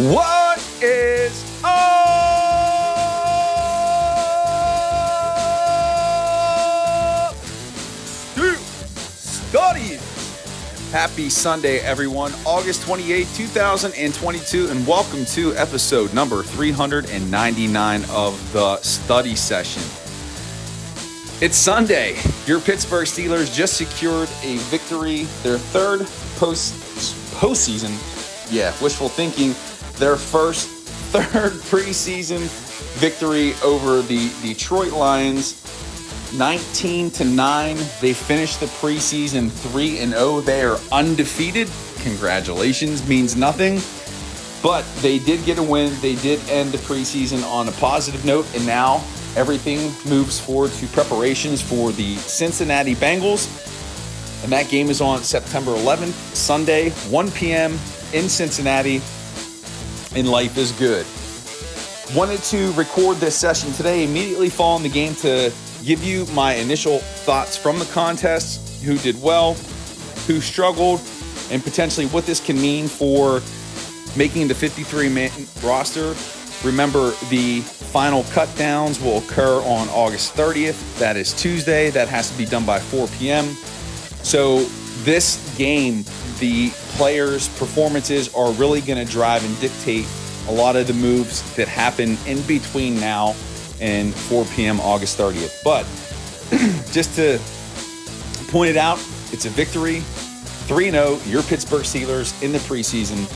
What is up? Dude, study. Happy Sunday, everyone. August 28, 2022, and welcome to episode number 399 of the study session. It's Sunday. Your Pittsburgh Steelers just secured a victory, their third post postseason. Yeah, wishful thinking. Their first third preseason victory over the Detroit Lions. 19 to 9. They finished the preseason 3 and 0. They are undefeated. Congratulations means nothing. But they did get a win. They did end the preseason on a positive note and now everything moves forward to preparations for the Cincinnati Bengals. And that game is on September 11th, Sunday, 1 p.m. in Cincinnati. And life is good. Wanted to record this session today, immediately following the game, to give you my initial thoughts from the contest who did well, who struggled, and potentially what this can mean for making the 53 man roster. Remember, the final cutdowns will occur on August 30th. That is Tuesday. That has to be done by 4 p.m. So, this game, the players' performances are really going to drive and dictate a lot of the moves that happen in between now and 4 p.m. August 30th. But just to point it out, it's a victory 3 0, your Pittsburgh Steelers in the preseason.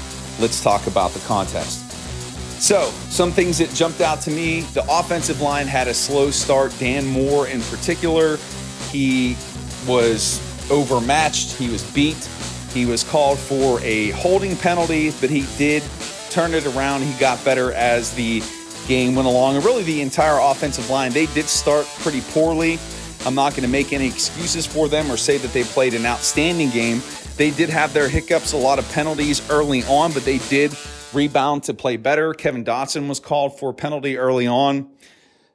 Let's talk about the contest. So, some things that jumped out to me the offensive line had a slow start. Dan Moore, in particular, he was overmatched, he was beat. He was called for a holding penalty, but he did turn it around. He got better as the game went along. And really, the entire offensive line, they did start pretty poorly. I'm not going to make any excuses for them or say that they played an outstanding game. They did have their hiccups, a lot of penalties early on, but they did rebound to play better. Kevin Dotson was called for a penalty early on.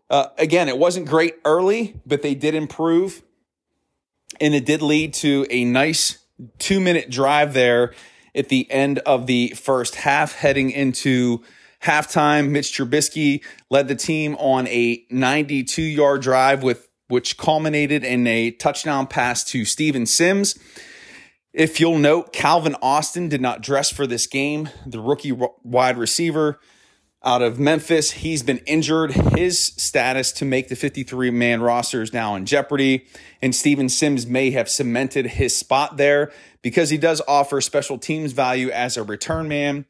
Uh, again, it wasn't great early, but they did improve. And it did lead to a nice two minute drive there at the end of the first half, heading into halftime. Mitch Trubisky led the team on a 92 yard drive with which culminated in a touchdown pass to Steven Sims. If you'll note, Calvin Austin did not dress for this game. The rookie wide receiver out of Memphis, he's been injured. His status to make the 53 man roster is now in jeopardy. And Steven Sims may have cemented his spot there because he does offer special teams value as a return man.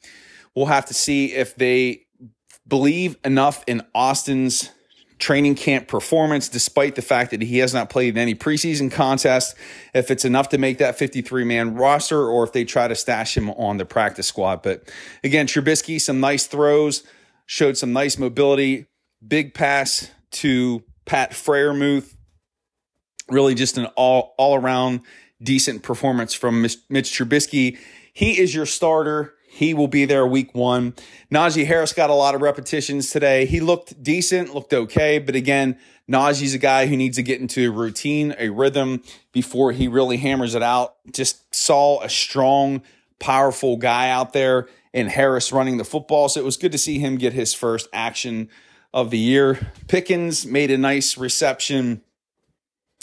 We'll have to see if they believe enough in Austin's training camp performance, despite the fact that he has not played in any preseason contest, if it's enough to make that 53 man roster or if they try to stash him on the practice squad. But again, Trubisky, some nice throws, showed some nice mobility, big pass to Pat Freiermuth. Really just an all, all around decent performance from Mitch Trubisky. He is your starter. He will be there week one. Najee Harris got a lot of repetitions today. He looked decent, looked okay, but again, Najee's a guy who needs to get into a routine, a rhythm before he really hammers it out. Just saw a strong, powerful guy out there in Harris running the football. So it was good to see him get his first action of the year. Pickens made a nice reception.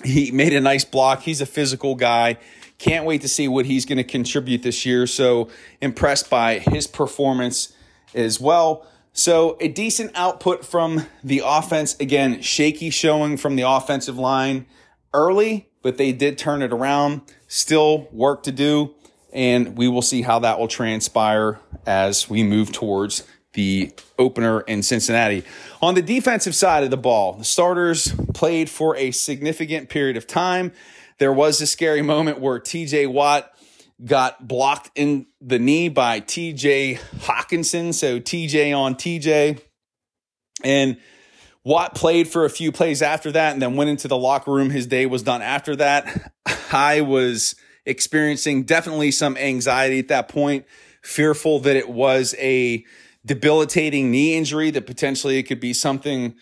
He made a nice block. He's a physical guy. Can't wait to see what he's going to contribute this year. So impressed by his performance as well. So a decent output from the offense. Again, shaky showing from the offensive line early, but they did turn it around. Still work to do. And we will see how that will transpire as we move towards the opener in Cincinnati. On the defensive side of the ball, the starters played for a significant period of time. There was a scary moment where TJ Watt got blocked in the knee by TJ Hockenson. So TJ on TJ. And Watt played for a few plays after that and then went into the locker room. His day was done after that. I was experiencing definitely some anxiety at that point, fearful that it was a debilitating knee injury, that potentially it could be something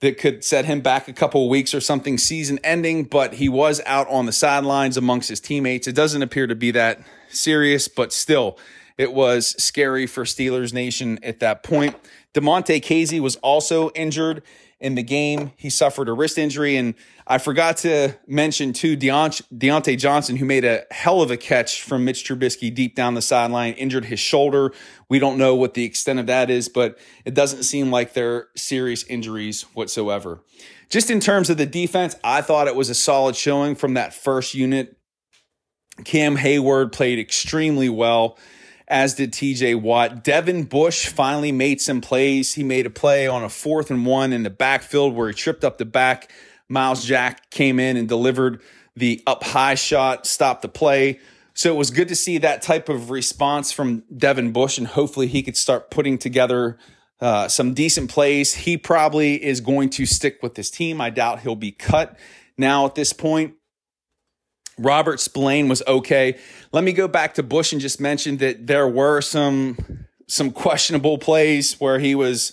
that could set him back a couple weeks or something season ending, but he was out on the sidelines amongst his teammates. It doesn't appear to be that serious, but still it was scary for Steelers Nation at that point. Damontae Kazee was also injured in the game. He suffered a wrist injury. And I forgot to mention, too, Diontae Johnson, who made a hell of a catch from Mitch Trubisky deep down the sideline, injured his shoulder. We don't know what the extent of that is, but it doesn't seem like they're serious injuries whatsoever. Just in terms of the defense, I thought it was a solid showing from that first unit. Cam Heyward played extremely well as did TJ Watt. Devin Bush finally made some plays. He made a play on a fourth and one in the backfield where he tripped up the back. Myles Jack came in and delivered the up high shot, stopped the play. So it was good to see that type of response from Devin Bush, and hopefully he could start putting together uh, some decent plays. He probably is going to stick with this team. I doubt he'll be cut now at this point. Robert Spillane was okay. Let me go back to Bush and just mention that there were some some questionable plays where he was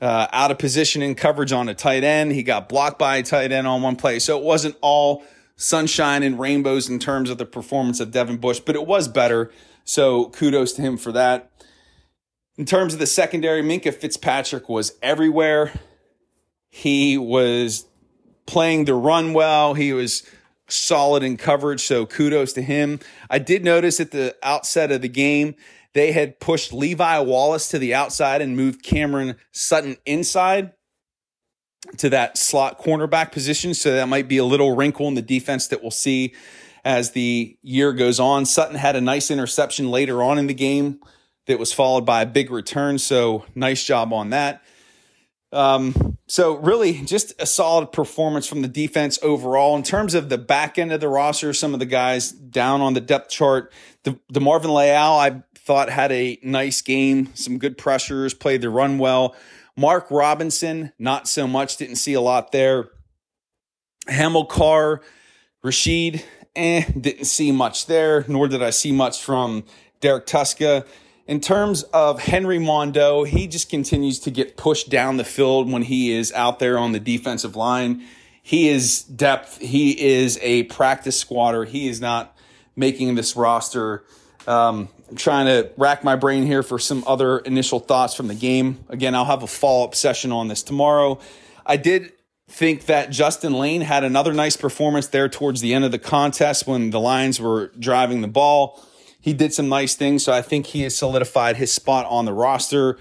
uh, out of position in coverage on a tight end. He got blocked by a tight end on one play, so it wasn't all sunshine and rainbows in terms of the performance of Devin Bush, but it was better. So kudos to him for that. In terms of the secondary, Minkah Fitzpatrick was everywhere. He was playing the run well. He was solid in coverage. So kudos to him. I did notice at the outset of the game, they had pushed Levi Wallace to the outside and moved Cameron Sutton inside to that slot cornerback position. So that might be a little wrinkle in the defense that we'll see as the year goes on. Sutton had a nice interception later on in the game that was followed by a big return. So nice job on that. Um, so really just a solid performance from the defense overall. In terms of the back end of the roster, some of the guys down on the depth chart, the, DeMarvin Leal, I thought had a nice game, some good pressures, played the run well. Mark Robinson, not so much, didn't see a lot there. Hamilcar, Rashed, eh, didn't see much there, nor did I see much from Derek Tuszka. In terms of Henry Mondeaux, he just continues to get pushed down the field when he is out there on the defensive line. He is depth. He is a practice squatter. He is not making this roster. Um, I'm trying to rack my brain here for some other initial thoughts from the game. Again, I'll have a follow up session on this tomorrow. I did think that Justin Layne had another nice performance there towards the end of the contest when the Lions were driving the ball he did some nice things. So I think he has solidified his spot on the roster.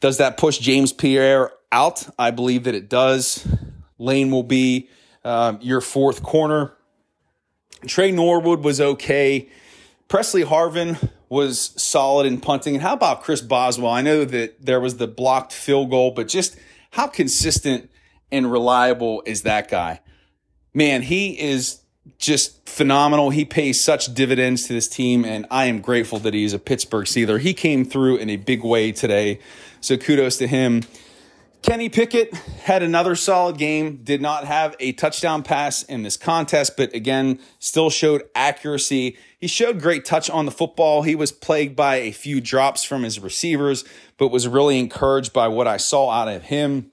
Does that push James Pierre out? I believe that it does. Layne will be um, your fourth corner. Tre Norwood was okay. Pressley Harvin was solid in punting. And how about Chris Boswell? I know that there was the blocked field goal, but just how consistent and reliable is that guy? Man, he is just phenomenal. He pays such dividends to this team, and I am grateful that he's a Pittsburgh Steeler. He came through in a big way today, so kudos to him. Kenny Pickett had another solid game, did not have a touchdown pass in this contest, but again, still showed accuracy. He showed great touch on the football. He was plagued by a few drops from his receivers, but was really encouraged by what I saw out of him.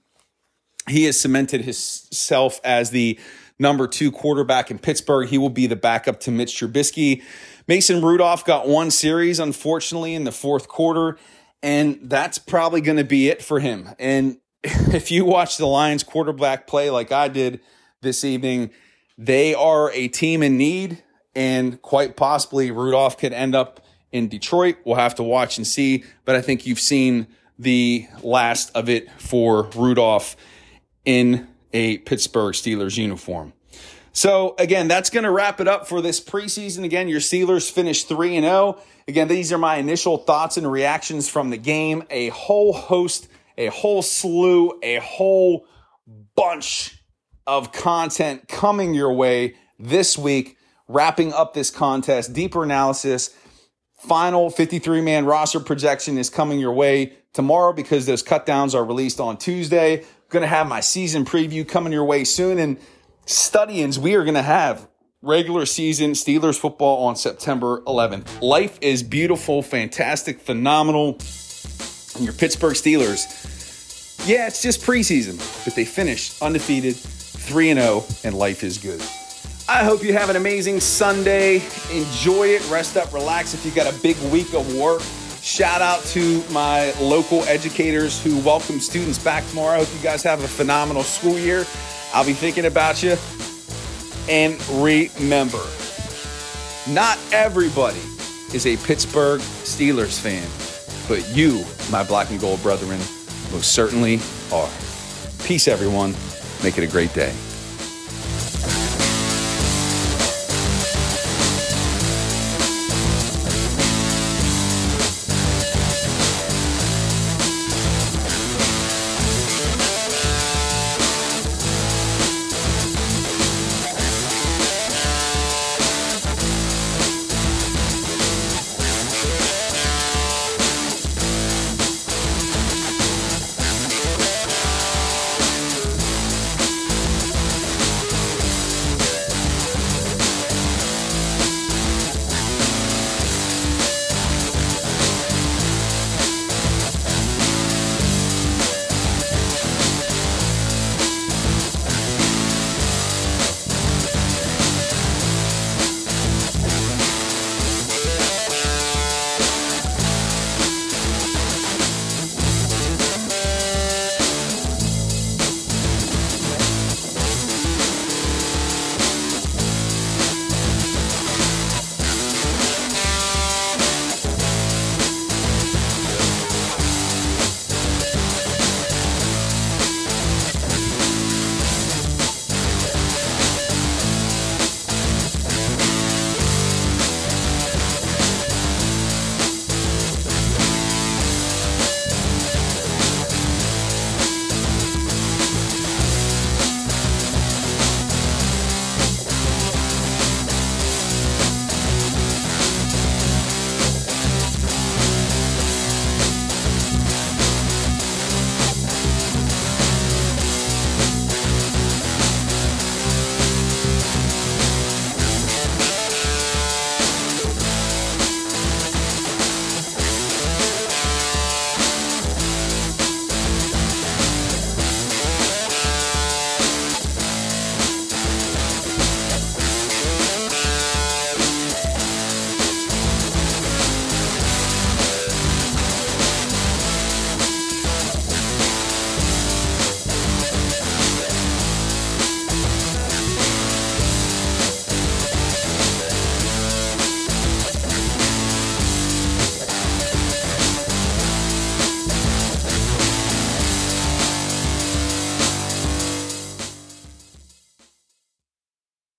He has cemented himself as the number two quarterback in Pittsburgh. He will be the backup to Mitch Trubisky. Mason Rudolph got one series, unfortunately, in the fourth quarter, and that's probably going to be it for him. And if you watch the Lions quarterback play like I did this evening, they are a team in need, and quite possibly Rudolph could end up in Detroit. We'll have to watch and see, but I think you've seen the last of it for Rudolph in a Pittsburgh Steelers uniform. So again, that's going to wrap it up for this preseason. Again, your Steelers finished 3 and 0. Again, these are my initial thoughts and reactions from the game. A whole host, a whole slew, a whole bunch of content coming your way this week, wrapping up this contest, deeper analysis, final 53 man roster projection is coming your way tomorrow because those cut downs are released on Tuesday going to have my season preview coming your way soon. And studyings, we are going to have regular season Steelers football on September 11th. Life is beautiful, fantastic, phenomenal. And your Pittsburgh Steelers, yeah, it's just preseason, but they finished undefeated, 3 0, and life is good. I hope you have an amazing Sunday. Enjoy it, rest up, relax if you got a big week of work. Shout out to my local educators who welcome students back tomorrow. I hope you guys have a phenomenal school year. I'll be thinking about you. And remember, not everybody is a Pittsburgh Steelers fan, but you, my black and gold brethren, most certainly are. Peace, everyone. Make it a great day.